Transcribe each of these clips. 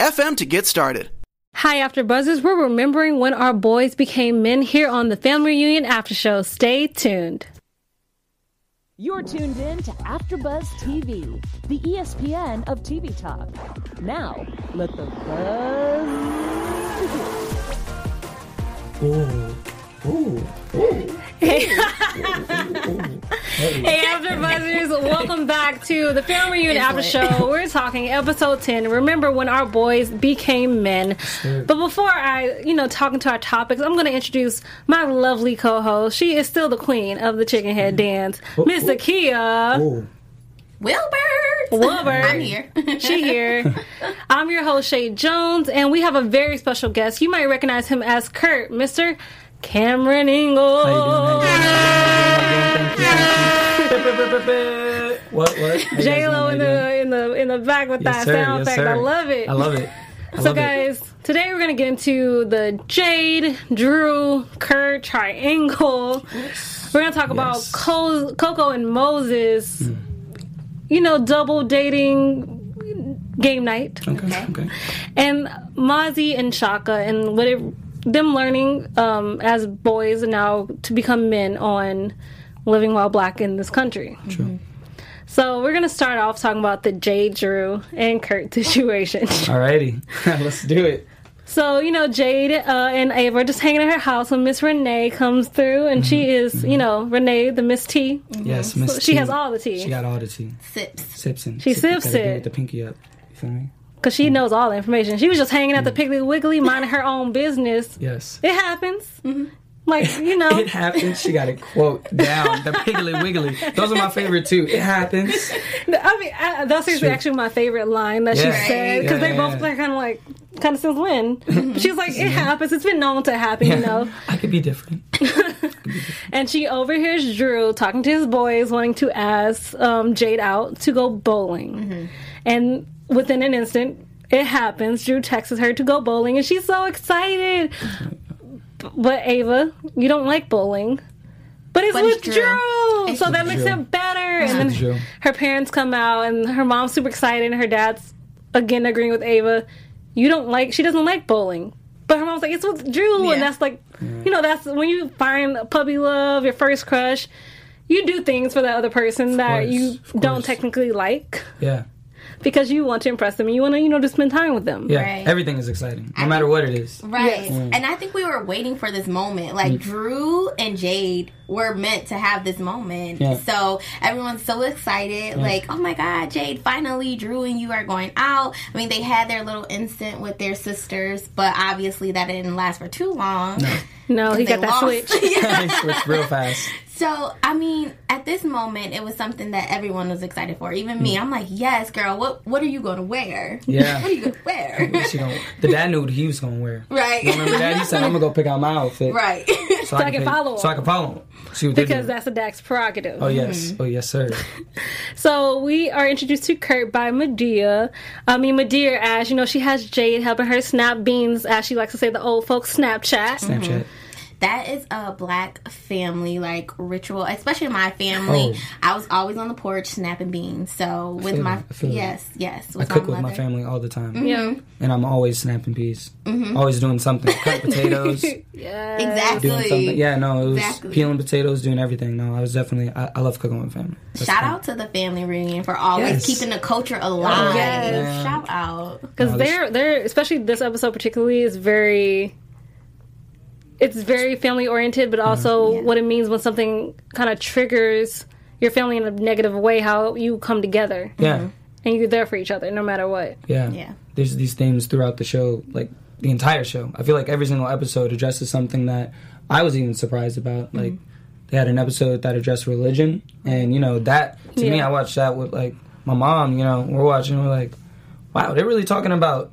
anchor.fm to get started. Hi, After Buzzers. We're remembering when our boys became men here on the Family Reunion After Show. Stay tuned. You're tuned in to AfterBuzz TV, the ESPN of TV talk. Now, let the buzz begin. Hey, After Buzzers, welcome back to the Family Reunion After Show. We're talking episode 10. Remember when our boys became men. But before I, you know, talk into our topics, I'm going to introduce my lovely co-host. She is still the queen of the chicken head mm. dance, oh, oh. Miss Akia. Oh. Wilbert. Wilbert. I'm here. she here. I'm your host, Shay Jones, and we have a very special guest. You might recognize him as Kurt, Mr. Cameron Ingle. What? What? How you J Lo doing? in How you doing? the in the in the back with Yes, that sir. sound Yes, effect. sir. I love it. I love it. I So love it. guys, today we're gonna get into the Jade, Drew, Kurt triangle. We're gonna talk about Co- Cocoa and Moses. Hmm. You know, double dating game night. Okay. Okay. and Mazzi and Shaka and what it, them learning um, as boys now to become men on living while black in this country. True. So we're gonna start off talking about the Jade, Drew, and Kurt situation. Alrighty. Let's do it. so you know Jade uh, and Ava are just hanging at her house when Miss Renee comes through, and she is you know Renee the Miss T. Yes, Miss. So she has all the tea. She got all the tea. Sips. Sips and She sip- sips gotta give it. The pinky up. You feel me? Cause she hmm. knows all the information. She was just hanging at the hmm. Piggly Wiggly, minding her own business. Yes. It happens. Mm-hmm. Like you know, It happens. She got it quote down. The piggly wiggly. Those are my favorite too. It happens. I mean, I, that's True. actually my favorite line that Yeah. she said because Yeah, they yeah, both yeah. are kind of like, kind of since when? But She's like, it happens. It's been known to happen, you know. I could be different. And she overhears Drew talking to his boys, wanting to ask um, Jade out to go bowling. Mm-hmm. And within an instant, it happens. Drew texts her to go bowling, and she's so excited. But Ava, you don't like bowling. But it's But with Drew, Drew. It's so that makes Drew. it better. And then Drew. her parents come out, and her mom's super excited, and her dad's again agreeing with Ava. You don't like, she doesn't like bowling. But her mom's like, it's with Drew, Yeah. and that's like, you know, that's when you find puppy love, your first crush. You do things for that other person that course, you don't technically like Yeah. Because you want to impress them and you want to, you know, to spend time with them. Yeah. Right. Everything is exciting, no matter what it is. Right. Mm. And I think we were waiting for this moment. Like mm. Drew and Jade were meant to have this moment. Yeah. So everyone's so excited. Like, oh my God, Jade, finally Drew and you are going out. I mean, they had their little instant with their sisters, but obviously that didn't last for too long. No, he They got that lost. switch. Yeah. They switched real fast. So, I mean, at this moment, it was something that everyone was excited for. Even me, mm. I'm like, yes, girl. What What are you going to wear? Yeah. what are you going to wear? Gonna- the dad knew what he was gonna wear. Right. You remember that? He said, "I'm gonna go pick out my outfit, right. So I can pick- follow So I can follow him. See what because that's a Dax prerogative. Oh yes. Mm-hmm. Oh yes, sir. So we are introduced to Kurt by M'Dear. I mean, M'Dear, as you know, she has Jade helping her snap beans, as she likes to say, the old folks Snapchat. Snapchat. Mm-hmm. That is a black family like ritual, especially my family. Oh. I was always on the porch snapping beans. So with my that. I that. yes, yes, I with cook with mother. my family all the time. Mhm. And I'm always snapping peas. Mhm. Always doing something. Cut potatoes. Yes. Exactly. Doing something. Yeah, no, it was Exactly. peeling potatoes, doing everything. No, I was definitely. I, I love cooking with family. That's Shout fun. out to the family reunion for always Yes. keeping the culture alive. Yes. Shout out. Because No, they're they're especially this episode particularly is very it's very family oriented, but also what it means when something kind of triggers your family in a negative way, how you come together. Yeah. And you're there for each other no matter what. Yeah. Yeah. There's these themes throughout the show, like the entire show. I feel like every single episode addresses something that I was even surprised about. Mm-hmm. Like they had an episode that addressed religion, and you know that to me, I watched that with like my mom. You know, we're watching, we're like, wow, they're really talking about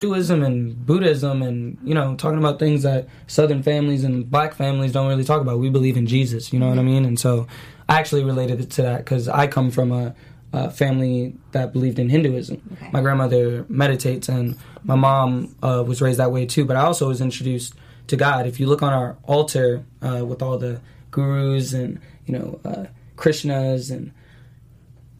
Hinduism and Buddhism, and you know, talking about things that Southern families and Black families don't really talk about. We believe in Jesus, you know what I mean? And so, I actually related it to that because I come from a, a family that believed in Hinduism. My grandmother meditates, and my mom uh, was raised that way too. But I also was introduced to God. If you look on our altar uh, with all the gurus and you know uh, Krishnas and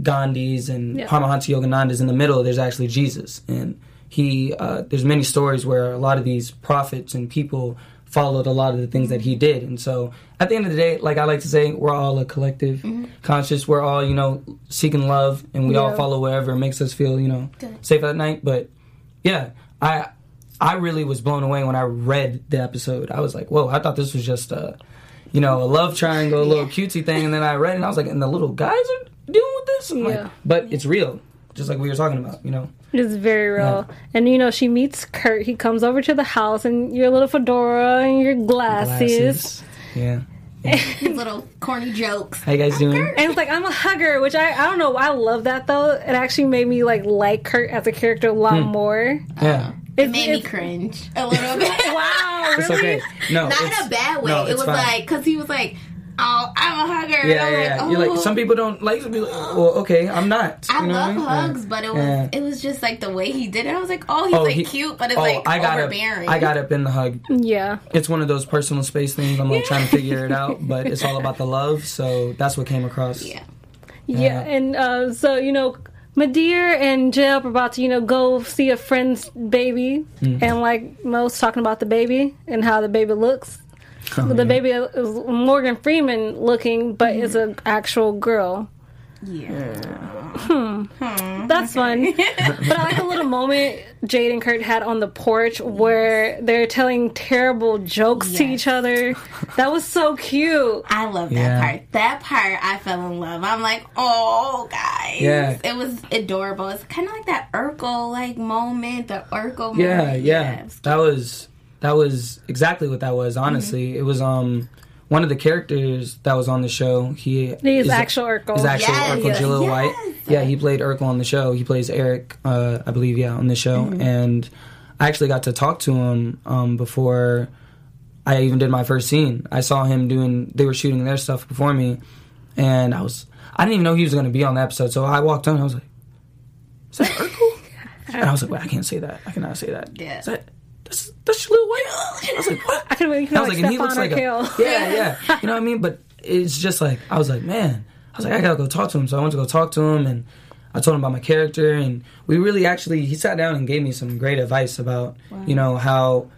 Gandhis and Yeah. Paramahansa Yoganandas in the middle, there's actually Jesus, and he. Uh, there's many stories where a lot of these prophets and people followed a lot of the things that he did, and so at the end of the day, like I like to say, we're all a collective conscious. We're all you know seeking love, and we all follow wherever makes us feel you know safe at night. But yeah, I I really was blown away when I read the episode. I was like, whoa! I thought this was just a you know a love triangle, a little cutesy thing, and then I read it and I was like, and the little guys are dealing with this. I'm like, Yeah. but it's real, just like we were talking about. You know, It's very real. And you know, she meets Kurt. He comes over to the house and your little fedora and your glasses. Yeah. His little corny jokes. How you guys doing? And it's like I'm a hugger, which I I don't know. I love that though. It actually made me like like Kurt as a character a lot Hmm. more. Yeah. It made me cringe a little bit. wow, It's okay. No, Not it's- in a bad way. no, it was fine. like because he was like, "Oh, I'm a hugger." and Yeah, I'm yeah, like, yeah. oh. You're like some people don't like to be like, well, okay, I'm not. I know love what I mean? hugs, Yeah. but it was Yeah. it was just like the way he did it. I was like, "Oh, he's Oh, like he- cute, but it's oh, like I got overbearing." Up, I got up in the hug. Yeah. It's one of those personal space things. I'm like trying to figure it out, but it's all about the love. So that's what came across. Yeah. Yeah, and uh, so you know, M'Dear and Jeb are about to you know go see a friend's baby, Mhm. and like most talking about the baby and how the baby looks. Oh, the yeah. baby is Morgan Freeman looking, but is an actual girl. Yeah. Hmm. That's fun. but I like the little moment Jade and Kurt had on the porch where they're telling terrible jokes to each other. That was so cute. I love that Yeah. part. That part, I fell in love. I'm like, oh, guys. Yeah. It was adorable. It's kind of like that Urkel like moment, the Urkel Yeah, moment. yeah. That was that was exactly what that was. Honestly, it was um one of the characters that was on the show. He He's is actual Urkel. Is actual Yes. Urkel Yes. White. Yeah, he played Urkel on the show. He plays Eric, uh, I believe. Yeah, on the show, Mm-hmm. and I actually got to talk to him um, before I even did my first scene. I saw him doing. They were shooting their stuff before me, and I was. I didn't even know he was going to be on the episode. So I walked on. I was like, "Is that Urkel?" and I was like, "Wait, I can't say that. I cannot say that. Yeah. Is that that's that's Jaleel White?" I was like, "What?" I could really I was like, and he looks like a, yeah, yeah. You know what I mean? But it's just like I was like, man, I was like, I gotta go talk to him. So I went to go talk to him, and I told him about my character, and we really actually he sat down and gave me some great advice about you know how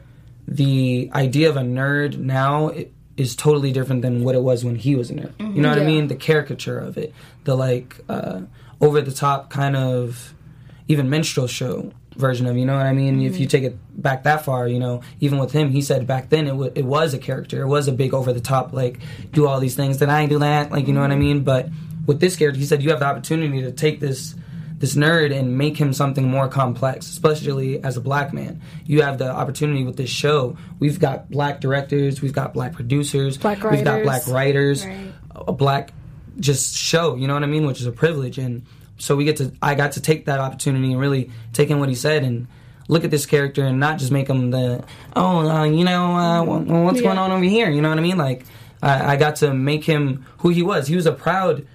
the idea of a nerd now i- is totally different than what it was when he was a nerd. You know what I mean? The caricature of it, the like uh, over the top kind of even minstrel show version of. You know what I mean? If you mm-hmm. take it back that far, you know, even with him, he said back then it w- it was a character. It was a big over the top like do all these things. Did I do that? Like you know what I mm-hmm. mean? But with this character, he said you have the opportunity to take this this nerd and make him something more complex, especially as a black man. You have the opportunity with this show. We've got black directors, we've got black producers, Black writers. we've got black writers, Right. a black just show, you know what I mean, which is a privilege and so we get to I got to take that opportunity and really take in what he said and look at this character and not just make him the oh uh, you know uh, wh- wh- what's Yeah. going on over here, you know what I mean? Like I, I got to make him who he was. He was a proud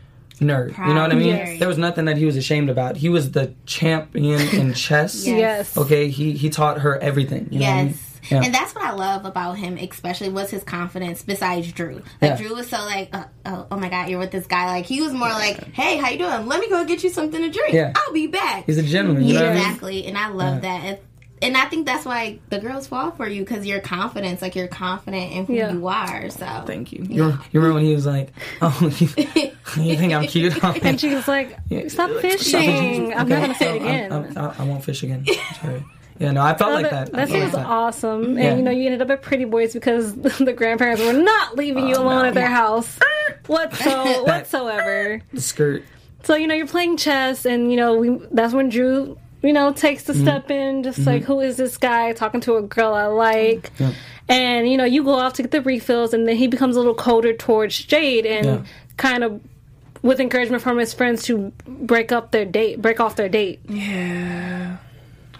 nerd. you know what I mean? nerd. There was nothing that he was ashamed about. He was the champion in chess. Yes. Yes. Okay, he he taught her everything. You know what I mean? Yes. Yeah. And that's what I love about him, especially was his confidence. Besides Drew, like Yeah. Drew was so like, uh, oh, oh my god, you're with this guy. Like he was more like, hey, how you doing? Let me go get you something to drink. Yeah. I'll be back. He's a gentleman. You know what I mean? exactly, and I love that. And, and I think that's why the girls fall for you because your confidence, like you're confident in who Yeah. you are. So Thank you. You, remember, you remember when he was like, "Oh, you, you think I'm cute?" And she was like, Yeah. "Stop Stop fishing! I'm not Okay, gonna say it again." I'm- I'm- I, I won't fish again. Sorry. Yeah, no, I felt No, like that, that. I that seems like that. awesome. Yeah. And you know, you ended up at Pretty Boys because the grandparents were not leaving you Oh, alone no. at their house whatso- whatsoever. The skirt. So you know, you're playing chess, and you know, we, that's when Drew, you know, takes the Mm-hmm. step in, just like, who is this guy talking to a girl I like? Yeah. And you know, you go off to get the refills, and then he becomes a little colder towards Jade, and Yeah. kind of with encouragement from his friends to break up their date, break off their date.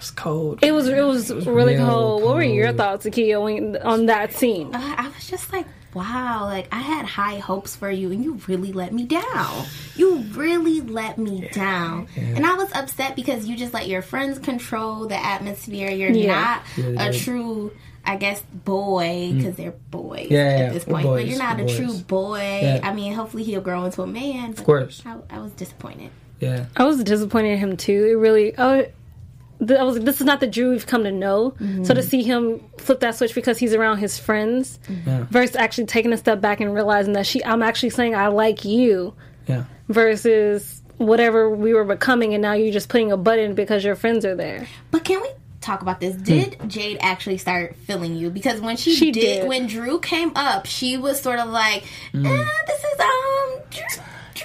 It's cold. It was it was, really real cold. What were your thoughts, Akia, when, on that scene? Uh, I was just like, wow, like I had high hopes for you and you really let me down. You really let me down. And I was upset because you just let your friends control the atmosphere. You're Yeah. not Yeah, a they- true, I guess, boy, because they're boys Mm. Yeah, at this we're point. but you're not a we're true boy. Yeah. I mean, hopefully he'll grow into a man. Of course. I, I was disappointed. Yeah. I was disappointed in him too. It really, oh, th- I was. This is not the Drew we've come to know. So to see him flip that switch because he's around his friends, Yeah. versus actually taking a step back and realizing that she, I'm actually saying I like you, Yeah. versus whatever we were becoming, and now you're just putting a button because your friends are there. But can we talk about this? Did Jade actually start feeling you? Because when she, She did, did. when Drew came up, she was sort of like, eh, "This is um." Drew-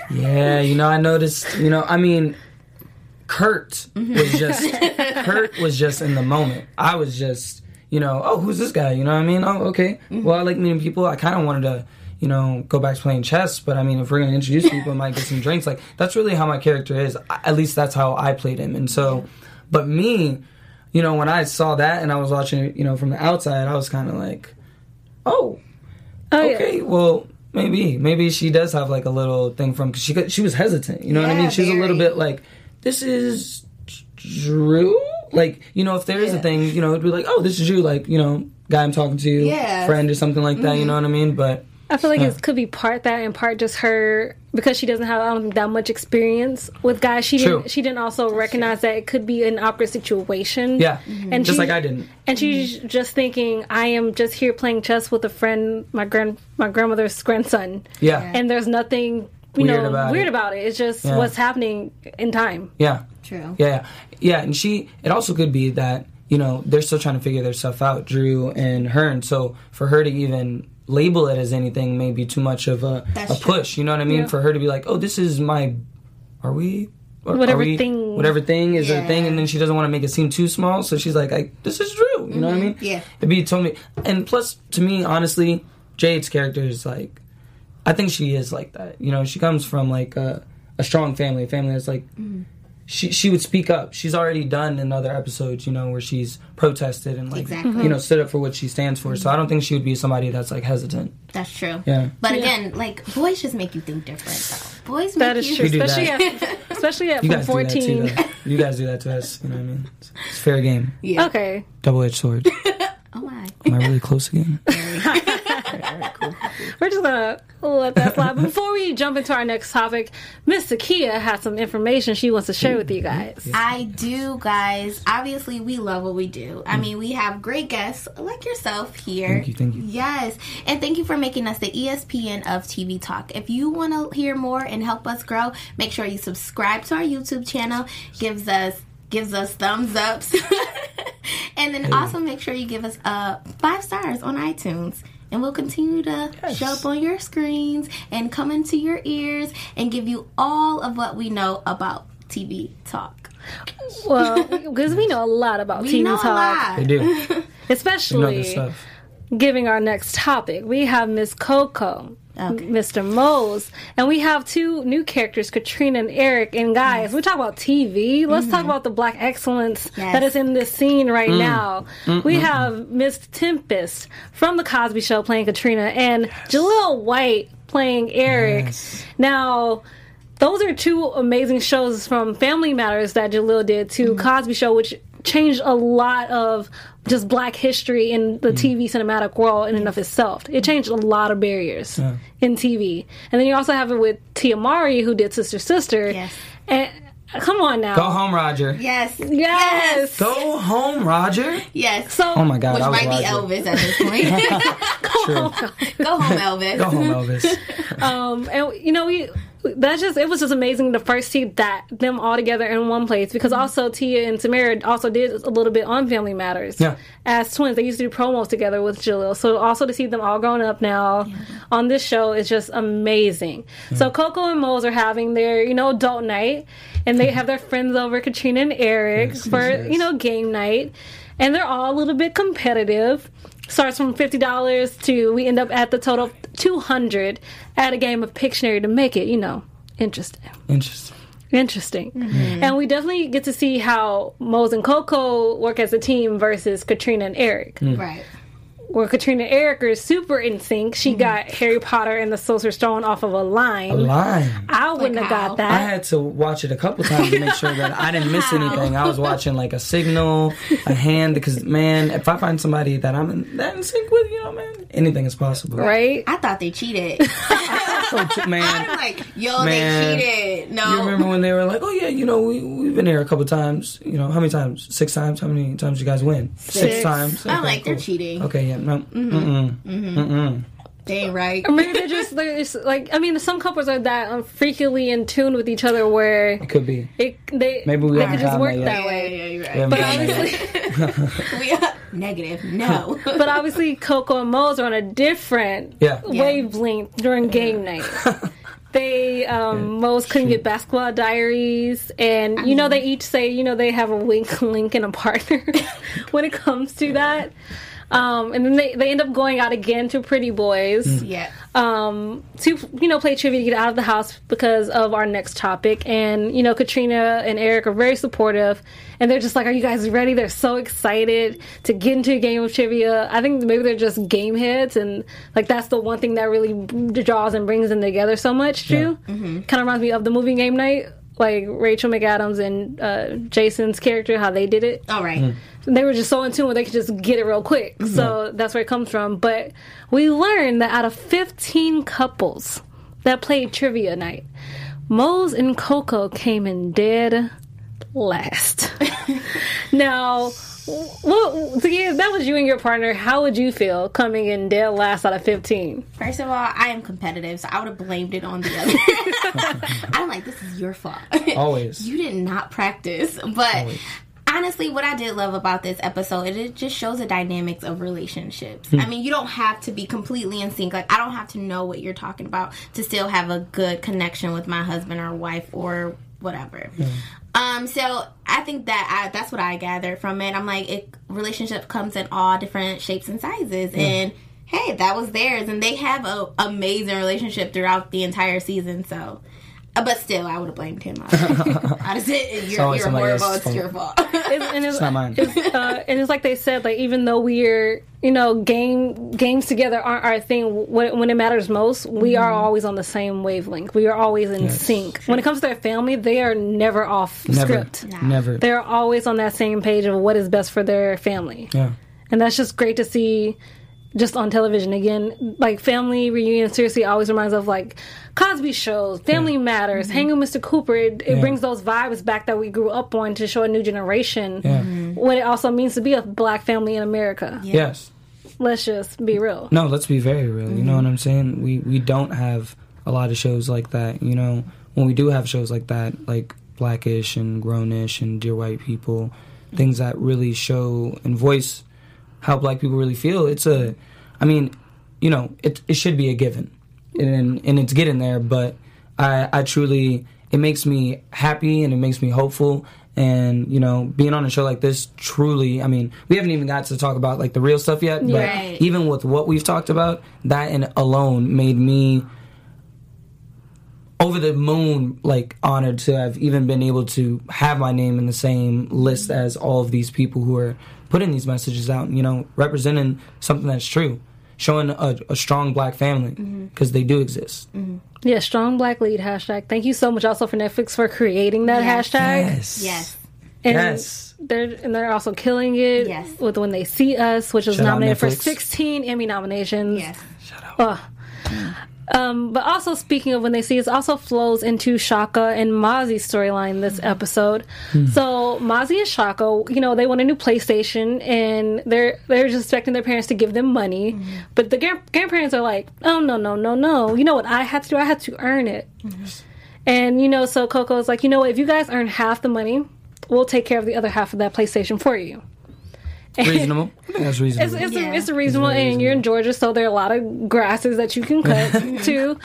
Drew." Yeah, you know, I noticed. You know, I mean, Kurt was mm-hmm. just Kurt was just in the moment. I was just, you know, oh, who's this guy? You know what I mean? Oh, okay. Mm-hmm. Well, I like meeting people. I kind of wanted to, you know, go back to playing chess. But I mean, if we're gonna introduce people, I might get some drinks. Like that's really how my character is. I- At least that's how I played him. And so, but me, you know, when I saw that and I was watching it, you know, from the outside, I was kind of like, oh, Oh yeah. okay, well, maybe, maybe she does have like a little thing from because she she was hesitant. You know what I mean? She's a little bit like, this is Drew. Like, you know, if there is a thing, you know, it'd be like, oh, this is you, Like, you know, guy I'm talking to, Yeah. friend or something like that. You know mm-hmm. what I mean? But I feel like Yeah. it could be part that and part just her because she doesn't have I don't think that much experience with guys. She True. didn't she didn't also recognize that it could be an awkward situation. yeah, mm-hmm. And just she- like I didn't. And she's mm-hmm. just thinking, I am just here playing chess with a friend, my grand my grandmother's grandson. Yeah, And there's nothing you Weird know about weird it. about it. It's just Yeah. what's happening in time. yeah. True. Yeah, yeah, and she. It also could be that you know they're still trying to figure their stuff out, Drew and her, and so for her to even label it as anything may be too much of a, a push. You know what I mean? Yeah. For her to be like, oh, this is my. Are we? Are, Whatever we- thing. Whatever thing is a Yeah. thing, and then she doesn't want to make it seem too small, so she's like, I, "This is Drew." You know what I mm-hmm. mean? Yeah. It'd be totally. And plus, to me, honestly, Jade's character is like, I think she is like that. You know, she comes from like a, a strong family, a family that's like mm-hmm. she she would speak up. She's already done in other episodes, you know, where she's protested and like Exactly. you know mm-hmm. stood up for what she stands for. So I don't mm-hmm. think she would be somebody that's like hesitant. That's true. Yeah. But again, like boys just make you think different. Though. Boys make That is you true, especially that. at, especially at You from guys do that too. fourteen. You guys do that to us. You know what I mean? It's, it's fair game. Yeah. Okay. Double edged sword. Oh my. Am I really close again? we're just gonna let that slide. Before we jump into our next topic, Miss Takia has some information she wants to share with you guys. I do, guys. Obviously, we love what we do. I mean, we have great guests like yourself here. Thank you, thank you. Yes, and thank you for making us the ESPN of TV Talk. If you want to hear more and help us grow, make sure you subscribe to our YouTube channel. Gives us gives us thumbs ups, and then also make sure you give us uh five stars on iTunes. And we'll continue to show up on your screens and come into your ears and give you all of what we know about TV talk. Well, because we know a lot about We TV know a talk, lot. They do. They know their especially stuff. giving our next topic. We have Miss Coco. Mr. Moz, and we have two new characters, Katrina and Eric. And guys, we talk about TV. Let's talk about the black excellence Yes. that is in this scene right Mm. now. We have Miss Tempestt from the Cosby Show playing Katrina, and Jaleel White playing Eric. Yes. Now, those are two amazing shows from Family Matters that Jaleel did to Cosby Show, which changed a lot of just black history in the TV cinematic world in and of itself. It changed a lot of barriers in TV. And then you also have it with Tia Mowry, who did Sister Sister. Yes. And come on now. Go home, Roger. Yes. Yes. Go home, Roger. Yes. So Oh my God, Which I was might be Roger. Elvis at this point. True. Go home, Elvis. Go home, Elvis. um, and you know, we that's just it was just amazing to first see that them all together in one place because mm-hmm. also Tia and Tamera also did a little bit on Family Matters Yeah. as twins. They used to do promos together with Jaleel. So also to see them all grown up now on this show is just amazing. Mm-hmm. So Cocoa and Moz are having their you know adult night, and they have their friends over, Katrina and Eric, Yes, for yes, yes. you know game night, and they're all a little bit competitive. Starts from fifty dollars to we end up at the total of two hundred at a game of Pictionary to make it, you know, interesting. Interesting. Interesting. Mm-hmm. And we definitely get to see how Moz and Cocoa work as a team versus Katrina and Eric. Mm. Right. Where Katrina and Eric are super in sync. She mm-hmm. got Harry Potter and the Sorcerer's Stone off of a line. A line. I wouldn't Like have how? got that. I had to watch it a couple times to make sure that I didn't miss anything. I was watching like a signal, a hand, because man, if I find somebody that I'm in, that in sync with, you know, man, anything is possible. right? I thought they cheated. So, t- I'm like, yo, Man. they cheated. No. you remember when they were like, "Oh yeah, you know, we we've been here a couple times. You know, how many times? Six times. How many times you guys win? Six. times. I'm Okay, like, they're cheating. Okay, yeah, no, mm-hmm. mm-mm, mm-hmm. mm-mm. They ain't right. Or maybe they're just, they're like, I mean, some couples are that um, freakily in tune with each other where It could be. it, they, Maybe we haven't could just work there that way. Yeah, you're right. But obviously, we are negative. No. but obviously Cocoa and Moz are on a different Yeah. Yeah. wavelength during game night. They um Moz couldn't get basketball diaries and you know they each say, you know, they have a wink link and a partner when it comes to that. Um and then they, they end up going out again to Pretty Boys. yeah. um, to you know play trivia to get out of the house because of our next topic. And you know Katrina and Eric are very supportive, and they're just like, "Are you guys ready?" They're so excited to get into a game of trivia. I think maybe they're just game heads, and like that's the one thing that really draws and brings them together so much. Too kind of reminds me of the movie Game Night. Like Rachel McAdams and uh, Jason's character, how they did it All right. they were just so in tune where they could just get it real quick. So that's where it comes from. But we learned that out of 15 couples that played trivia night, Moz and Cocoa came in dead last. now, well, yeah, that was you and your partner. How would you feel coming in dead last out of 15? First of all, I am competitive, so I would have blamed it on the other. I'm like, this is your fault. Always. you did not practice. But honestly, what I did love about this episode, it, it just shows the dynamics of relationships. Hmm. I mean, you don't have to be completely in sync. Like, I don't have to know what you're talking about to still have a good connection with my husband or wife or whatever. Um, so I think that I, that's what I gathered from it. I'm like, it relationship comes in all different shapes and sizes, and hey, that was theirs, and they have a amazing relationship throughout the entire season. So, uh, but still, I would have blamed him. I would have said, "You're, always you're somebody horrible. else's It's your fault." fault." It's, and it's, not mine. It's, uh, and it's like they said, like even though we're you know game games together aren't our thing when, when it matters most, we are always on the same wavelength. We are always in sync. When it comes to their family, they are never off Never. script. Never. They're always on that same page of what is best for their family, yeah. and that's just great to see. Just on television again. Like family reunion seriously always reminds of like Cosby shows, Family Matters, mm-hmm. Hanging with Mr. Cooper. It, it Yeah. brings those vibes back that we grew up on to show a new generation Yeah. Mm-hmm. what it also means to be a black family in America. Yes. Let's just be real. No, let's be very real. You know mm-hmm. what I'm saying? We we don't have a lot of shows like that. You know, when we do have shows like that, like Blackish and Grownish and Dear White People, things that really show and voice how black people really feel. It's a, I mean, you know, it it should be a given, and and it's getting there. But I I truly it makes me happy and it makes me hopeful. And you know, being on a show like this, truly, I mean, we haven't even got to talk about like the real stuff yet. But Right. even with what we've talked about, that and alone made me over the moon like honored to have even been able to have my name in the same list as all of these people who are putting these messages out you know representing something that's true showing a, a strong black family mm-hmm. because they do exist mm-hmm. Yeah, strong black lead hashtag. Thank you so much also for Netflix for creating that Yes. hashtag. yes Yes. And yes They're and they're also killing it Yes. with when they see us, which was Shout nominated for 16 Emmy nominations. Yes. Ugh. Mm. Um, but also speaking of when they see us, also flows into Shaka and Mazzi's storyline this episode. Hmm. So Mazzi and Shaka, you know, they want a new PlayStation and they're they're just expecting their parents to give them money, hmm. but the grand- grandparents are like, oh no no no no, you know what I had to do? I had to earn it. Hmm. And you know, so Cocoa's like, you know what? If you guys earn half the money, we'll take care of the other half of that PlayStation for you. reasonable that's reasonable It's, it's, Yeah. a, it's a reasonable, It's very and you're in Georgia, so there are a lot of grasses that you can cut too.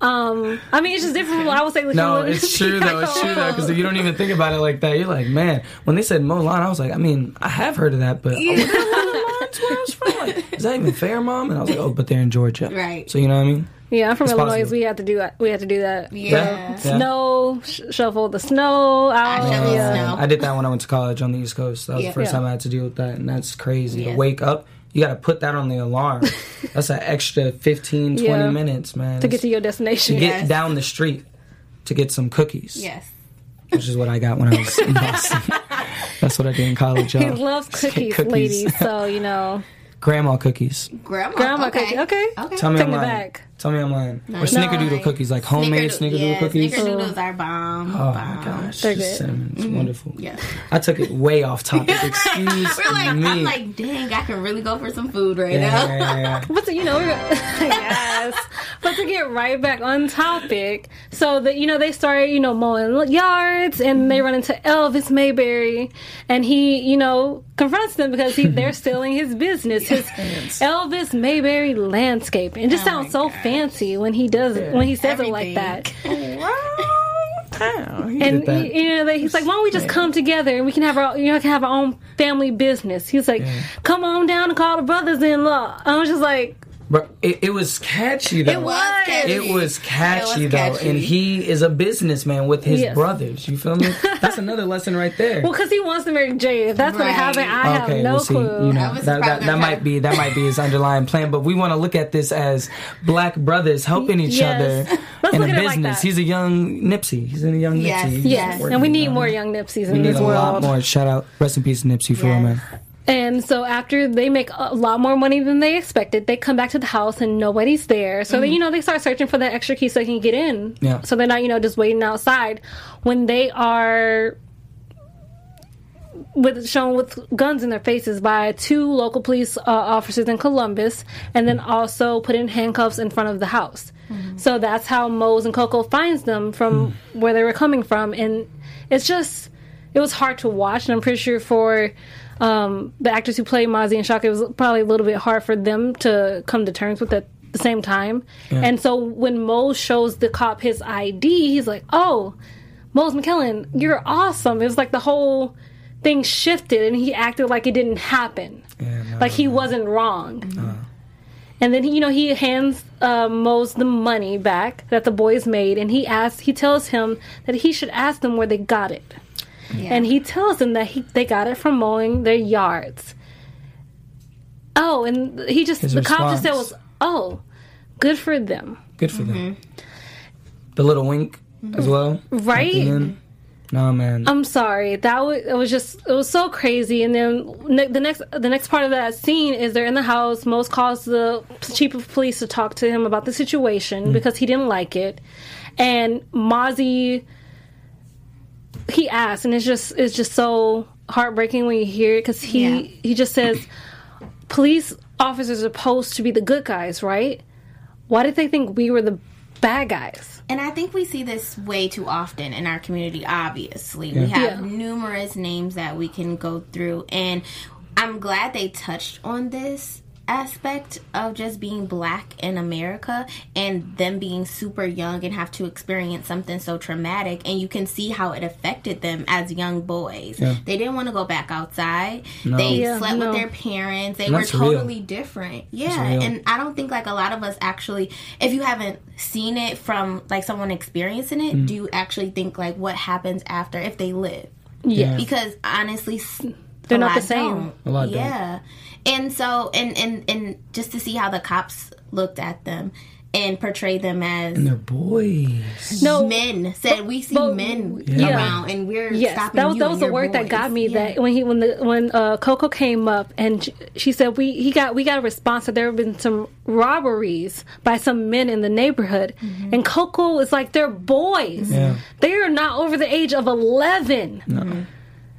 Um, I mean, it's just different. From, I would say, like, no, you live in it's true though. It's true though because if you don't even think about it like that. You're like, man, when they said Mulan, I was like, I mean, I have heard of that, but I wonder where Mulan's where from. Like, is that even fair, mom? And I was like, oh, but they're in Georgia, Right. So you know what I mean? Yeah, I'm from It's Illinois. possible. We had to do that. We had to do that. Yeah. Yeah. Snow, sh- shovel the snow out. I shovel yeah. I did that when I went to college on the East Coast. That was Yeah. the first Yeah. time I had to deal with that, and that's crazy. Yeah. To wake up, you got to put that on the alarm. that's an extra 15, 20 Yeah. minutes, man. To get to your destination. to get Yes. down the street to get some cookies. Yes. which is what I got when I was in Boston. that's what I did in college. He y'all. loves Just get cookies, ladies. So you know, Grandma cookies. Grandma. grandma okay. cookies. Okay, Okay. Tell me Taking I'm lying. back. Tell me I'm lying. Or Nice. snickerdoodle Nice. cookies, like homemade Snickerdo- snickerdoodle yeah, cookies. Snickerdoodles are bomb. Oh bomb. my gosh, They're just good. cinnamon. It's mm-hmm. wonderful. Yes. I took it way off topic. Excuse We're like, me. I'm like, dang, I can really go for some food right yeah, now. yeah, yeah, yeah. But to, you know, we're- yes. But to get right back on topic, so that you know they started, you know, mowing yards, and they mm-hmm. run into Elvis Mayberry, and he, you know, confronts them because he they're stealing his business, his Elvis Mayberry landscape. It just Oh sounds my so gosh. Fancy when he does it, when he says it like that. Wow, he And he- you know, they, he's like, "Why don't we just come together and we can have our, you know, can have our own family business?" He's like, "Come on down and call the brothers-in-law." I was just like, Bro, it, it was catchy though. It was. It was catchy It was though, catchy. and he is a businessman with his Yes. brothers. You feel me? That's another lesson right there. "Well, because he wants to marry Jay. If that's going Right. to happen, I have okay, no well, see, clue." you know Elvis that, that, that might be that might be his underlying plan, but we want to look at this as black brothers helping each Yes. other Let's in look a at it like business. that. He's a young Nipsey. He's a young Yes, Nipsey. He's Yes, and we need more young Nipseys in We in need this a lot more. Shout out, rest in peace, Nipsey, for real, Yes. man. And so after they make a lot more money than they expected, they come back to the house and nobody's there. So they, mm. you know, they start searching for that extra key so they can get in. Yeah. So they're not, you know, just waiting outside when they are with shown with guns in their faces by two local police uh, officers in Columbus, and then also put in handcuffs in front of the house. Mm-hmm. So that's how Moz and Cocoa finds them from mm. where they were coming from, and it's just it was hard to watch, and I'm pretty sure for um, the actors who play Mazzi and Shaka, it was probably a little bit hard for them to come to terms with at the same time. And so when Moz shows the cop his ID, he's like, "Oh, Moz McKellan, you're awesome." It was like the whole thing shifted, and he acted like it didn't happen, Yeah, no. like he wasn't wrong. And then he, you know, he hands uh, Moz the money back that the boys made, and he asks, he tells him that he should ask them where they got it. Yeah. And he tells them that he, they got it from mowing their yards. Oh, and he just His the cop just said was, "Oh, good for them." Good for them. The little wink as well. Right? At. No, man. I'm sorry. That was it was just it was so crazy. And then ne- the next the next part of that scene is they're in the house. Most calls the chief of police to talk to him about the situation Mm. because he didn't like it. And Mazzi he asked, and it's just it's just so heartbreaking when you hear it because he Yeah. he just says police officers are supposed to be the good guys, right? Why did they think we were the bad guys? And I think we see this way too often in our community, obviously. Yeah. We have Yeah. numerous names that we can go through. And I'm glad they touched on this aspect of just being black in America and them being super young and have to experience something so traumatic. And you can see how it affected them as young boys. Yeah. They didn't want to go back outside. No. They Yeah, slept no. with their parents. They And were that's real. totally different. Yeah. And I don't think like a lot of us actually, if you haven't seen it from like someone experiencing it, Mm. do you actually think like what happens after if they live? Yeah. Because honestly, They're not the same. don't. A lot don't. Yeah. And so, and and and just to see how the cops looked at them and portray them as and they're boys. No. men said we see men Yeah. around and we're yes, stopping that was you that was the your word that got me. Yeah. That when he when the when uh, Cocoa came up and she, she said we he got we got a response that there have been some robberies by some men in the neighborhood, and Cocoa is like they're boys. Yeah. They are not over the age of eleven.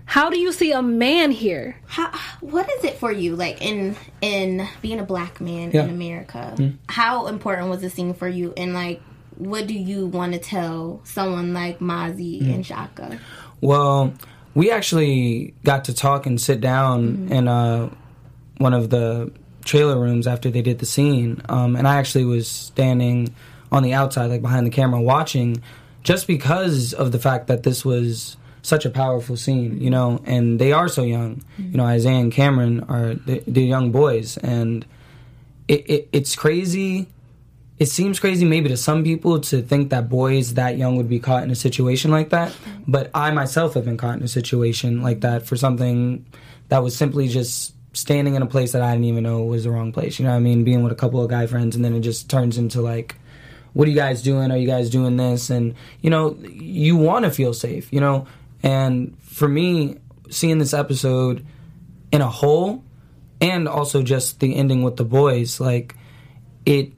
How do you see a man here? How, what is it for you, like in in being a black man Yeah. in America? Mm. How important was the scene for you, and like, what do you want to tell someone like Mazzi Mm. and Shaka? Well, we actually got to talk and sit down in uh, one of the trailer rooms after they did the scene, um, and I actually was standing on the outside, like behind the camera, watching, just because of the fact that this was such a powerful scene, you know, and they are so young. You know, Isaiah and Cameron are they're, they're young boys, and it, it it's crazy. It seems crazy maybe to some people to think that boys that young would be caught in a situation like that, but I myself have been caught in a situation like that for something that was simply just standing in a place that I didn't even know was the wrong place. You know what I mean? Being with a couple of guy friends and then it just turns into like what are you guys doing? Are you guys doing this? And you know, you want to feel safe, you know? And for me, seeing this episode in a whole and also just the ending with the boys, like it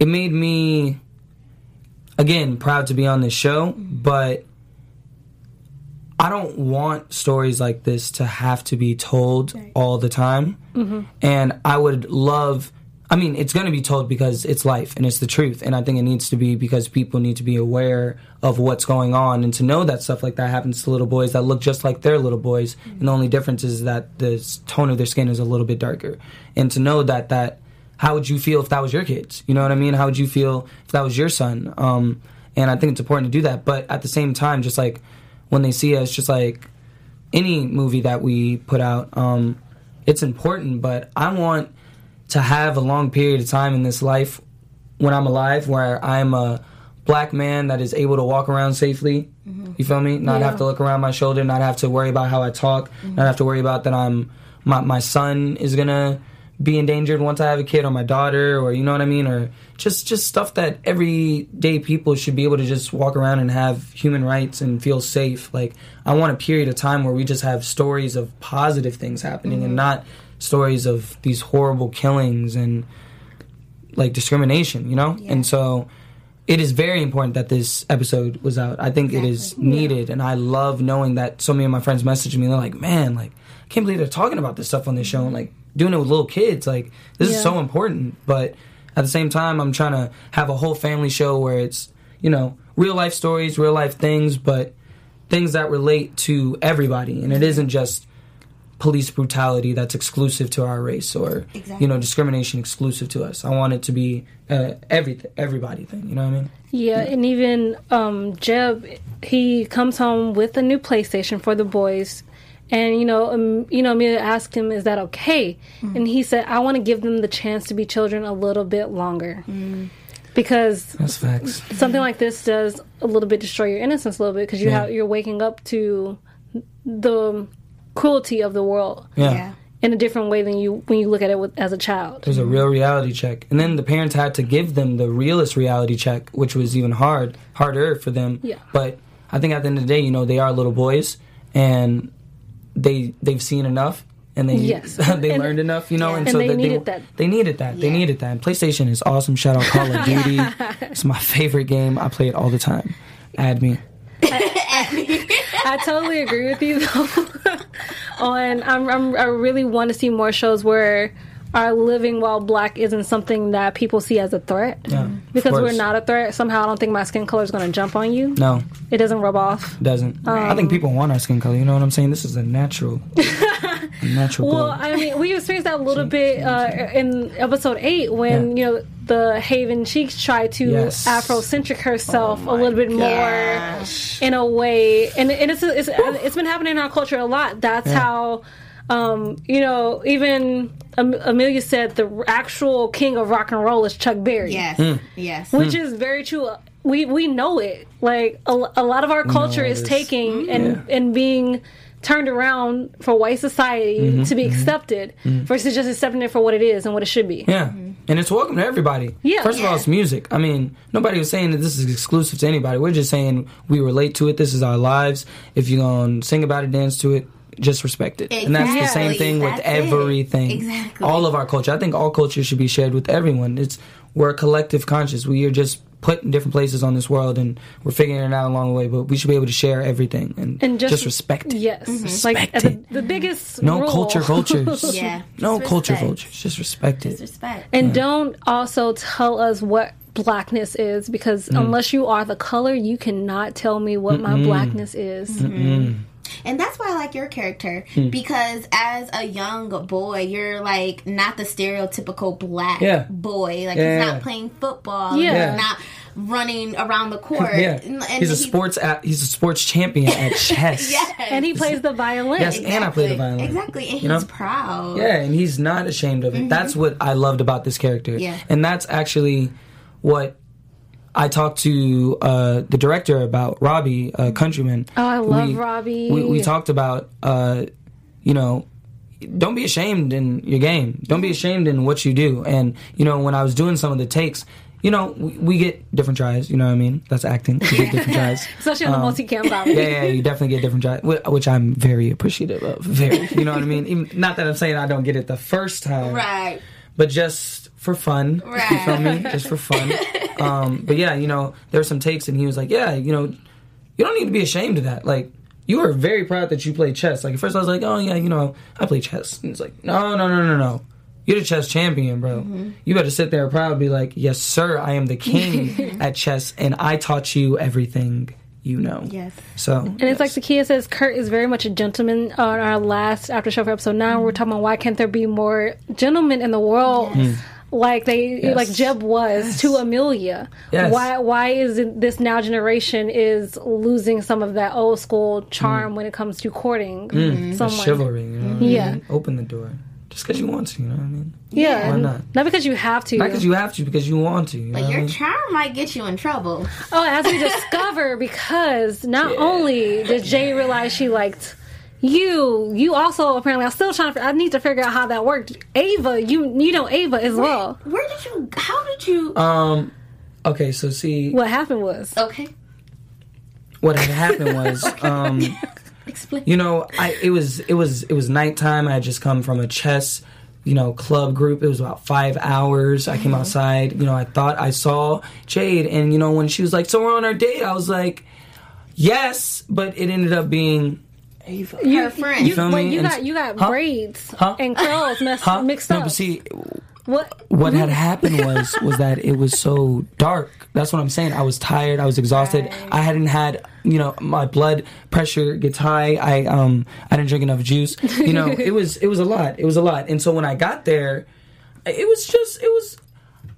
it made me again proud to be on this show, but I don't want stories like this to have to be told all the time. Mhm. And I would love I mean, it's going to be told because it's life and it's the truth. And I think it needs to be because people need to be aware of what's going on and to know that stuff like that happens to little boys that look just like their little boys. And the only difference is that the tone of their skin is a little bit darker. And to know that, that, how would you feel if that was your kids? You know what I mean? How would you feel if that was your son? Um, and I think it's important to do that. But at the same time, just like when they see us, just like any movie that we put out, um, it's important. But I want to have a long period of time in this life when I'm alive where I'm a black man that is able to walk around safely. You feel me? Not Yeah. have to look around my shoulder, not have to worry about how I talk, not have to worry about that I'm my my son is gonna be endangered once I have a kid or my daughter or you know what I mean or just just stuff that everyday people should be able to just walk around and have human rights and feel safe. Like I want a period of time where we just have stories of positive things happening and Mhm. not stories of these horrible killings and like discrimination, you know? And so it is very important that this episode was out. I think it is needed and I love knowing that so many of my friends message me and they're like, "Man, like I can't believe they're talking about this stuff on this show and like doing it with little kids. Like this is so important." But at the same time, I'm trying to have a whole family show where it's, you know, real life stories, real life things, but things that relate to everybody and it isn't just police brutality that's exclusive to our race or you know discrimination exclusive to us. I want it to be uh, everything, everybody thing. You know what I mean? Yeah, and even um, Jeb, he comes home with a new PlayStation for the boys, and you know, um, you know, Amelia asked him, "Is that okay?" And he said, "I want to give them the chance to be children a little bit longer." Because That's facts. something like this does a little bit destroy your innocence a little bit because you Yeah. have you're waking up to the cruelty of the world Yeah. Yeah. in a different way than you when you look at it with, as a child. There's a real reality check, and then the parents had to give them the realest reality check, which was even hard, harder for them. Yeah. But I think at the end of the day, you know, they are little boys and they they've seen enough and they Yes. they And- learned enough, you know, Yeah. and, And so they that needed that. They needed that. They needed that. And PlayStation is awesome. Shout out Call of Duty. it's my favorite game. I play it all the time. Add me. I totally agree with you though. Oh, On, I'm, I'm, I really want to see more shows where our living while black isn't something that people see as a threat. Yeah, Because we're not a threat. Somehow, I don't think my skin color is going to jump on you. No, It doesn't rub off. doesn't. I think Um, people want our skin color. You know what I'm saying? This is a natural, a natural Well, glow. I mean, we experienced that a little bit uh, in episode eight when you know the Haven Cheeks tried to Yes. Oh Afrocentric herself a little bit more in a way, and, and it's, it's it's been happening in our culture a lot. That's Yeah. how. Um, you know, even Am- Amelia said the actual king of rock and roll is Chuck Berry. Yes. Hmm. Yes. which is very true. We we know it. Like a, a lot of our culture is this. taking and and being turned around for white society Mhm, to be mhm, accepted mhm. versus just accepting it for what it is and what it should be. Yeah, and it's welcome to everybody. Yeah. First of all, it's music. I mean, nobody was saying that this is exclusive to anybody. We're just saying we relate to it. This is our lives. If you're gonna sing about it, dance to it, just respect it. And that's the same Exactly. thing with That's it. everything. Exactly. All of our culture. I think all culture should be shared with everyone. It's we're a collective conscious. We are just put in different places on this world, and we're figuring it out along the way. But we should be able to share everything and, And just, just respect it. Yes, Respect like at the, the biggest No rule. culture cultures. Yeah. No Just culture cultures. Just respect it. Respect. And don't also tell us what blackness is because Mm. unless you are the color, you cannot tell me what my Mm-mm. blackness is. Mm-mm. And that's why I like your character Hmm. because as a young boy, you're like not the stereotypical black Yeah. boy. Like Yeah. he's not playing football. Yeah. He's not running around the court. Yeah, And he's a he- sports at, he's a sports champion at chess. Yes. And he plays the violin. Yes, and I play the violin. Exactly. And You know? he's proud. Yeah, and he's not ashamed of it. That's what I loved about this character. Yeah. And that's actually what I talked to uh, the director about, Robbie, uh, Countryman. Oh, I love we, Robbie. We, we talked about, uh, you know, don't be ashamed in your game. Don't be ashamed in what you do. And, you know, when I was doing some of the takes, you know, we, we get different tries. You know what I mean? That's acting. We get different tries. Especially on the Um, multi-cam. Yeah, yeah, you definitely get different tries, which I'm very appreciative of. Very, you know what I mean? Even, not that I'm saying I don't get it the first time, Right. but just for fun. You feel me? Just for fun. Um, but yeah, you know, there were some takes, and he was like, "Yeah, you know, you don't need to be ashamed of that. Like, you are very proud that you play chess. Like, at first I was like, oh yeah, you know, I play chess, and it's like, no, no, no, no, no. You're the chess champion, bro. You better sit there proud, and be like, yes, sir, I am the king at chess, and I taught you everything you know. Yes. So, And it's like Zakiya says, Kurt is very much a gentleman. On our last after show for episode 9 we're talking about why can't there be more gentlemen in the world, Mm. Like they Yes. like Jeb was to Amelia. Yes. Why why is it this now generation is losing some of that old school charm when it comes to courting mm, someone? chivalry, you know what I Yeah. mean? Open the door. Just because you want to, you know what I mean? Yeah, Why not? Not because you have to. Not because you have to, because you want to. You know But what I your mean? charm might get you in trouble. Oh, as we discover, because not only did Jay realize she liked you, you also apparently. I'm still trying to. I need to figure out how that worked. Ava, you you know Ava as well. Where did you? How did you? Um. Okay, so see, What happened was Okay. what had happened was, um, Explain. you know, I it was it was it was nighttime. I had just come from a chess, you know, club group. It was about five hours. I came outside. You know, I thought I saw Jade, and you know, when she was like, "So we're on our date," I was like, "Yes," but it ended up being Ava. you, Her friend. You, feel wait, me? you got you got Huh? braids Huh? and curls messed, Huh? mixed no, up. but see, what what had happened was was that it was so dark. That's what I'm saying. I was tired. I was exhausted. I hadn't had you know my blood pressure gets high. I um I didn't drink enough juice. You know it was it was a lot. It was a lot. And so when I got there, it was just it was.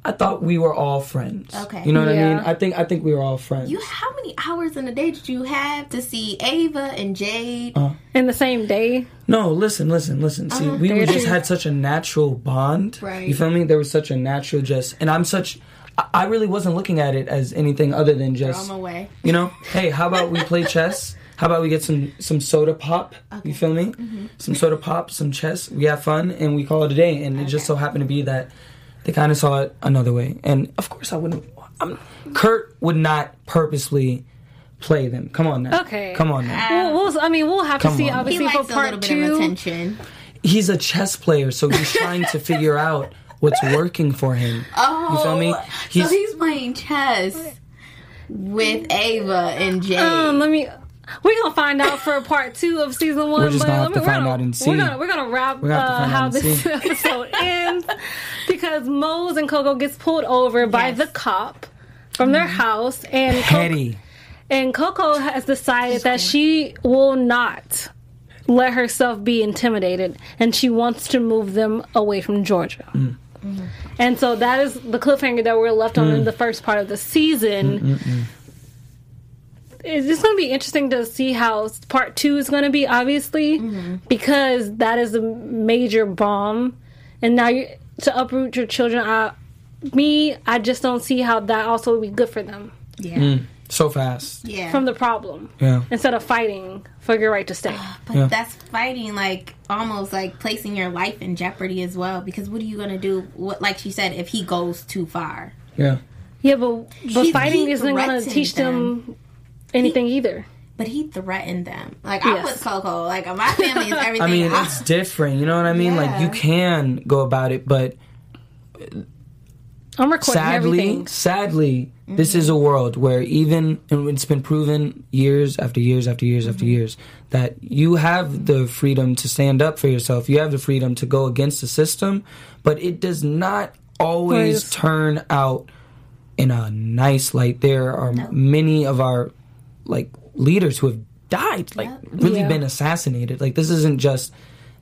I thought we were all friends. Okay. You know what I mean? I think I think we were all friends. You how many hours in a day did you have to see Ava and Jade? Uh, in the same day? No, listen, listen, listen. See, we There just had such a natural bond. Right. You feel me? There was such a natural just, and I'm such. I- I really wasn't looking at it as anything other than just. Throw 'em away. You know, hey, how about we play chess? How about we get some some soda pop? You feel me? Mm-hmm. Some soda pop, some chess. We have fun and we call it a day. And it just so happened to be that they kind of saw it another way. And of course, I wouldn't. I'm, Kurt would not purposely play them. Come on now. Okay. Come on now. We'll, we'll, I mean, we'll have to Come see. on. Obviously, he for likes a part little bit two. of attention. He's a chess player, so he's trying to figure out what's working for him. Oh, You feel me? so he's playing chess with Ava and Jade. Um, let me. We're gonna find out for part two of season one. We're just but gonna let have to we're find gonna, out and see. We're gonna we're gonna wrap We're gonna uh, how this episode ends because Moz and Cocoa gets pulled over by the cop from their house, and Co- Petty. and Cocoa has decided that she will not let herself be intimidated, and she wants to move them away from Georgia. Mm. And so that is the cliffhanger that we're left on Mm. in the first part of the season. It's just going to be interesting to see how part two is going to be, obviously, because that is a major bomb. And now you to uproot your children. I, me, I just don't see how that also would be good for them Yeah. Mm, so fast. Yeah. from the problem Yeah. instead of fighting for your right to stay. But Yeah. that's fighting, like almost like placing your life in jeopardy as well. Because what are you gonna do? What, like she said, if he goes too far? Yeah. Yeah, but but She- fighting isn't going to threatened teach them anything either. But he threatened them. Like I Yes. was Cocoa. Like my family is everything. I mean, I- it's different. You know what I mean? Like you can go about it, but I'm recording sadly, everything. sadly, this is a mm-hmm. world where even and it's been proven years after years after years after mm-hmm. years that you have the freedom to stand up for yourself. You have the freedom to go against the system, but it does not always Please. turn out in a nice light. There are many of our like leaders who have died, like really Yeah. been assassinated. Like this isn't just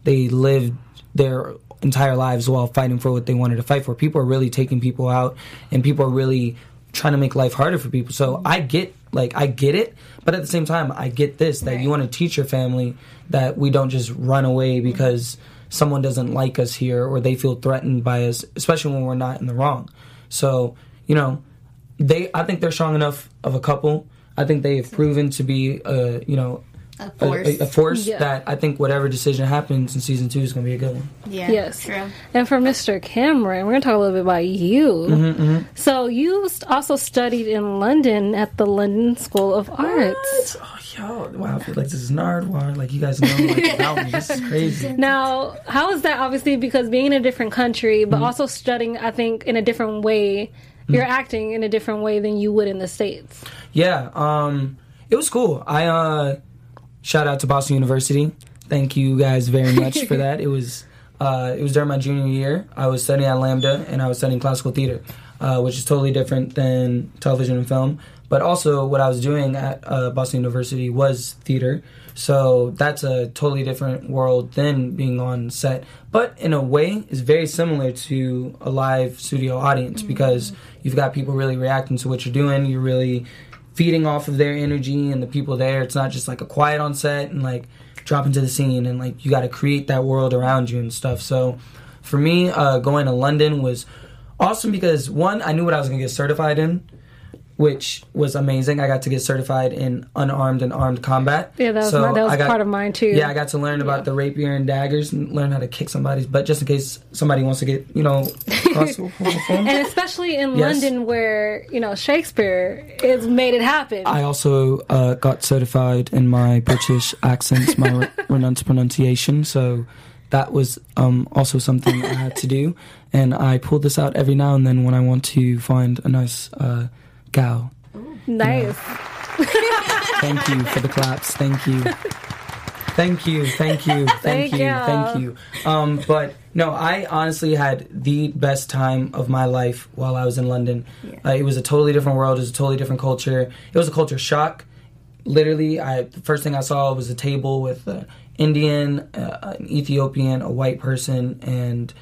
they lived their entire lives while fighting for what they wanted to fight for. People are really taking people out, and people are really trying to make life harder for people. So I get like I get it, but at the same time, I get this that you want to teach your family that we don't just run away because someone doesn't like us here or they feel threatened by us, especially when we're not in the wrong. So you know, they I think they're strong enough of a couple. I think they have proven to be a you know A a, force. a- a force Yeah. that I think whatever decision happens in season two is going to be a good one. yeah. Yes. True. And for Mr. Cameron, we're going to talk a little bit about you. Mm-hmm, So you also studied in London at the London School of Arts. Oh, yo, wow! I feel like this is Nardwuar. Like you guys know like, about me. This is crazy. Now, how is that? Obviously, because being in a different country, but Mm-hmm. also studying, I think, in a different way. You're acting in a different way than you would in the states. Yeah, um, it was cool. I uh, shout out to Boston University. Thank you guys very much for that. It was uh, it was during my junior year. I was studying at LAMDA and I was studying classical theater, uh, which is totally different than television and film. But also, what I was doing at uh, Boston University was theater. So that's a totally different world than being on set. But in a way, it's very similar to a live studio audience because you've got people really reacting to what you're doing. You're really feeding off of their energy and the people there. It's not just like a quiet on set and like drop into the scene and like you got to create that world around you and stuff. So for me, uh, going to London was awesome because one, I knew what I was going to get certified in. Which was amazing. I got to get certified in unarmed and armed combat. Yeah, that was my- that was got- part of mine, too. Yeah, I got to learn about the rapier and daggers and learn how to kick somebody's butt just in case somebody wants to get, you know. And especially in Yes. London, where you know Shakespeare has made it happen. I also uh, got certified in my British accents, my re- renounced pronunciation. So that was um, also something I had to do. And I pull this out every now and then when I want to find a nice uh, gal. nice. Thank you for the claps. Thank you. Thank you, thank you, thank, Thank you, you. thank you. Um, but no, I honestly had the best time of my life while I was in London. Uh, it was a totally different world. It was a totally different culture. It was a culture shock. Literally, I the first thing I saw was a table with an Indian, uh, an Ethiopian, a white person, and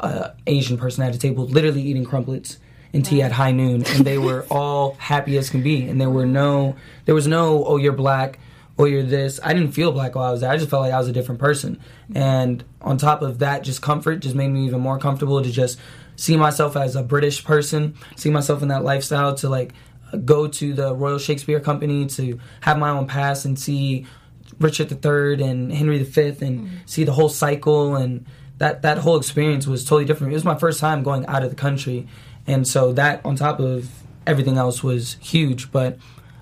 an Asian person at a table, literally eating crumplets and tea at high noon, and they were all happy as can be. And there were no, there was no, oh, you're black oh you're this. I didn't feel black while I was there. I just felt like I was a different person. And on top of that, just comfort just made me even more comfortable to just see myself as a British person, see myself in that lifestyle to like go to the Royal Shakespeare Company to have my own pass and see Richard III and Henry V and mm-hmm. see the whole cycle and that that whole experience was totally different. It was my first time going out of the country, and so that on top of everything else was huge. But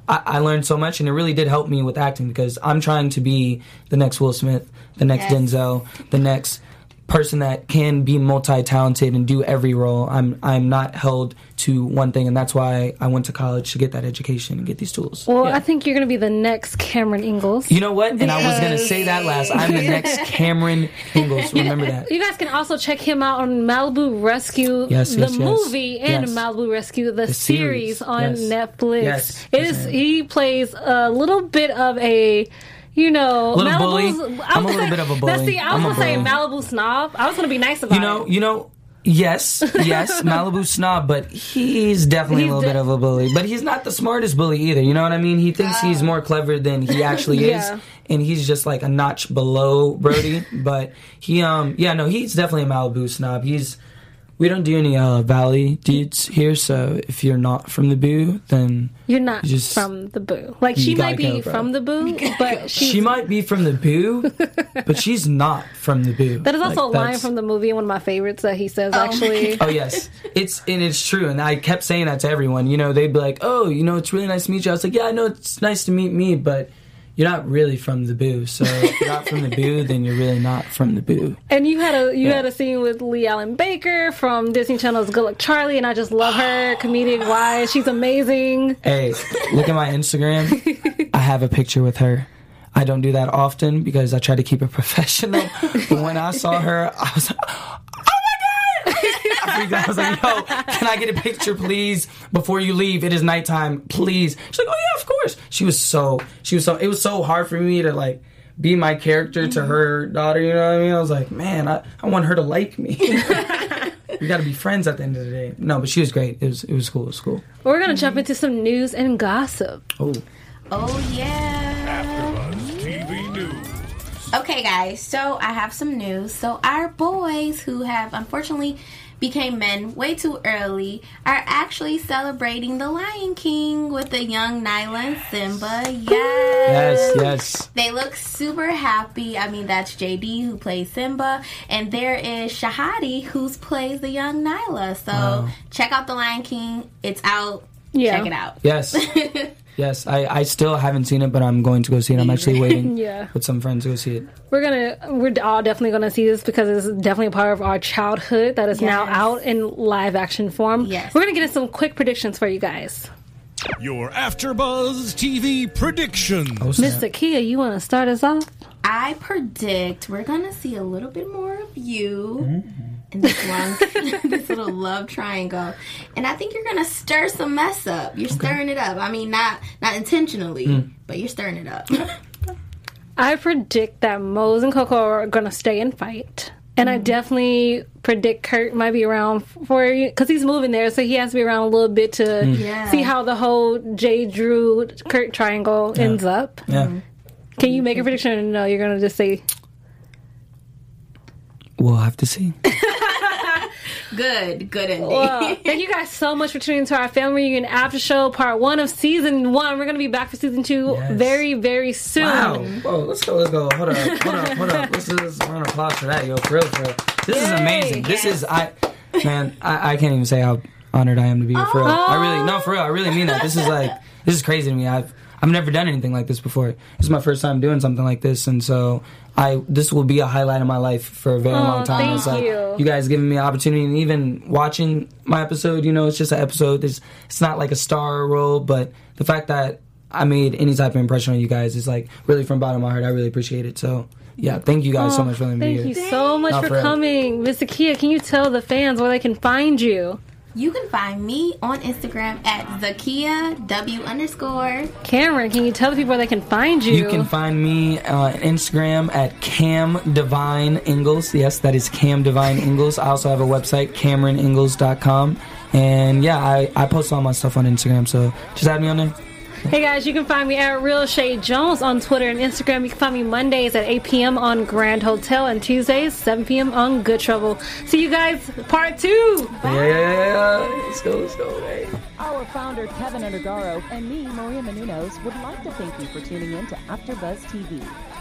I, I learned so much, and it really did help me with acting because I'm trying to be the next Will Smith, the next Yes. Denzel, the next person that can be multi-talented and do every role. I'm I'm not held to one thing, and that's why I went to college to get that education and get these tools. Well, Yeah. I think you're going to be the next Cameron Ingalls. You know what? And I was gonna say that last. I'm the next Cameron Ingalls. Remember that. You guys can also check him out on Malibu Rescue, Yes, the yes, yes. movie, and Yes. Malibu Rescue, the, The series, series. on Yes. Netflix. Yes, It yes, is. I am. He plays a little bit of a. You know, Little bully. Malibu's. I'm a little say- bit of a That's bully. the. I was I'm gonna say. Malibu snob. I was gonna be nice about You know, you know, yes, yes, Malibu snob, but he's definitely He's a little de- bit of a bully. But he's not the smartest bully either. You know what I mean? He thinks he's more clever than he actually Yeah. is, and he's just like a notch below Brody. but he, um, yeah, no, he's definitely a Malibu snob. He's. We don't do any uh, valley dudes here, so if you're not from the Boo, then You're not You just- from the Boo. Like she gotta might be go, bro. from the Boo, but she's, she might be from the Boo, but she's not from the Boo. That is also Like, a line from the movie, one of my favorites that he says. Actually, Oh yes, it's and it's true, and I kept saying that to everyone. You know, they'd be like, "Oh, you know, it's really nice to meet you." I was like, "Yeah, I know it's nice to meet me, but you're not really from the Boo. So if you're not from the Boo, then you're really not from the Boo." And you had a you Yeah. had a scene with Leigh-Allyn Baker from Disney Channel's Good Luck Charlie, and I just love her oh. comedic wise. She's amazing. Hey, look at my Instagram. I have a picture with her. I don't do that often because I try to keep it professional. But when I saw her, I was like, "Oh my god!" I freaked out. I was like, "Yo, can I get a picture, please, before you leave? It is nighttime, please." She's like, "Oh yeah, of course." She was so she was so. It was so hard for me to like be my character to mm-hmm. her daughter. You know what I mean? I was like, man, I, I want her to like me. we got to be friends at the end of the day. No, but she was great. It was it was cool. It was cool. We're gonna jump into some news and gossip. Oh. Oh yeah. TV News. Okay, guys. So I have some news. So our boys who have unfortunately became men way too early are actually celebrating the Lion King with the young Nyla and Simba. Yes. Yes, yes. They look super happy. I mean, that's JD who plays Simba, and there is Shahadi who plays the young Nyla. So Wow. check out the Lion King. It's out. Yeah. Check it out. Yes. yes. I, I still haven't seen it, but I'm going to go see it. I'm actually waiting Yeah. with some friends to go see it. We're gonna we're all definitely gonna see this because it's definitely a part of our childhood that is now out in live action form. Yes. We're gonna get into some quick predictions for you guys. Your AfterBuzz TV prediction. Oh. Mr. Kia, you wanna start us off? I predict we're gonna see a little bit more of you mm-hmm. In this long, this little love triangle, and I think you're gonna stir some mess up. You're stirring it up. I mean, not not intentionally, hmm. but you're stirring it up. I predict that Moz and Cocoa are gonna stay and fight. And I hmm. definitely predict Kurt might be around for because he's moving there, so he has to be around a little bit to hmm. Yeah. see how the whole J. Drew Kurt triangle ends up. Yeah. Can you make a prediction or no? You're gonna just say We'll have to see. good, good ending. Well, thank you guys so much for tuning into our family reunion after show part one of season one. We're gonna be back for season two Yes. very, very soon. Wow. Whoa, let's go, let's go. Hold up, hold up, hold up. Let's just round of applause for that, yo. For real, for real. This is Yay. amazing. This is, I, man, I, I can't even say how honored I am to be here. For real. I really, no, for real. I really mean that. This is like, this is crazy to me. I've, I've never done anything like this before. This is my first time doing something like this, and so I this will be a highlight of my life for a very Aw, long time. thank it's like you. guys giving me an opportunity, and even watching my episode. You know, it's just an episode. It's it's not like a star role, but the fact that I made any type of impression on you guys is like really from bottom of my heart. I really appreciate it. So yeah, thank you guys so much for letting me Thank be you so much for for coming, Mr. Kia. Can you tell the fans where they can find you? You can find me on Instagram at Zakia W underscore. Cameron, can you tell the people where they can find you? You can find me on Instagram at Cam Divine Ingles. Yes, that is Cam Divine Ingles. I also have a website, CameronIngles.com. And yeah, I, I post all my stuff on Instagram, so just add me on there. Hey guys, you can find me at Real Shay Jones on Twitter and Instagram. You can find me Mondays at 8 p.m. on Grand Hotel and Tuesdays 7 p.m. on Good Trouble. See you guys, part two. Yeah, yeah, yeah, yeah. Let's go, let's go. Hey. Our founder, Kevin Undergaro, and me, Maria Menounos, would like to thank you for tuning in to AfterBuzz TV.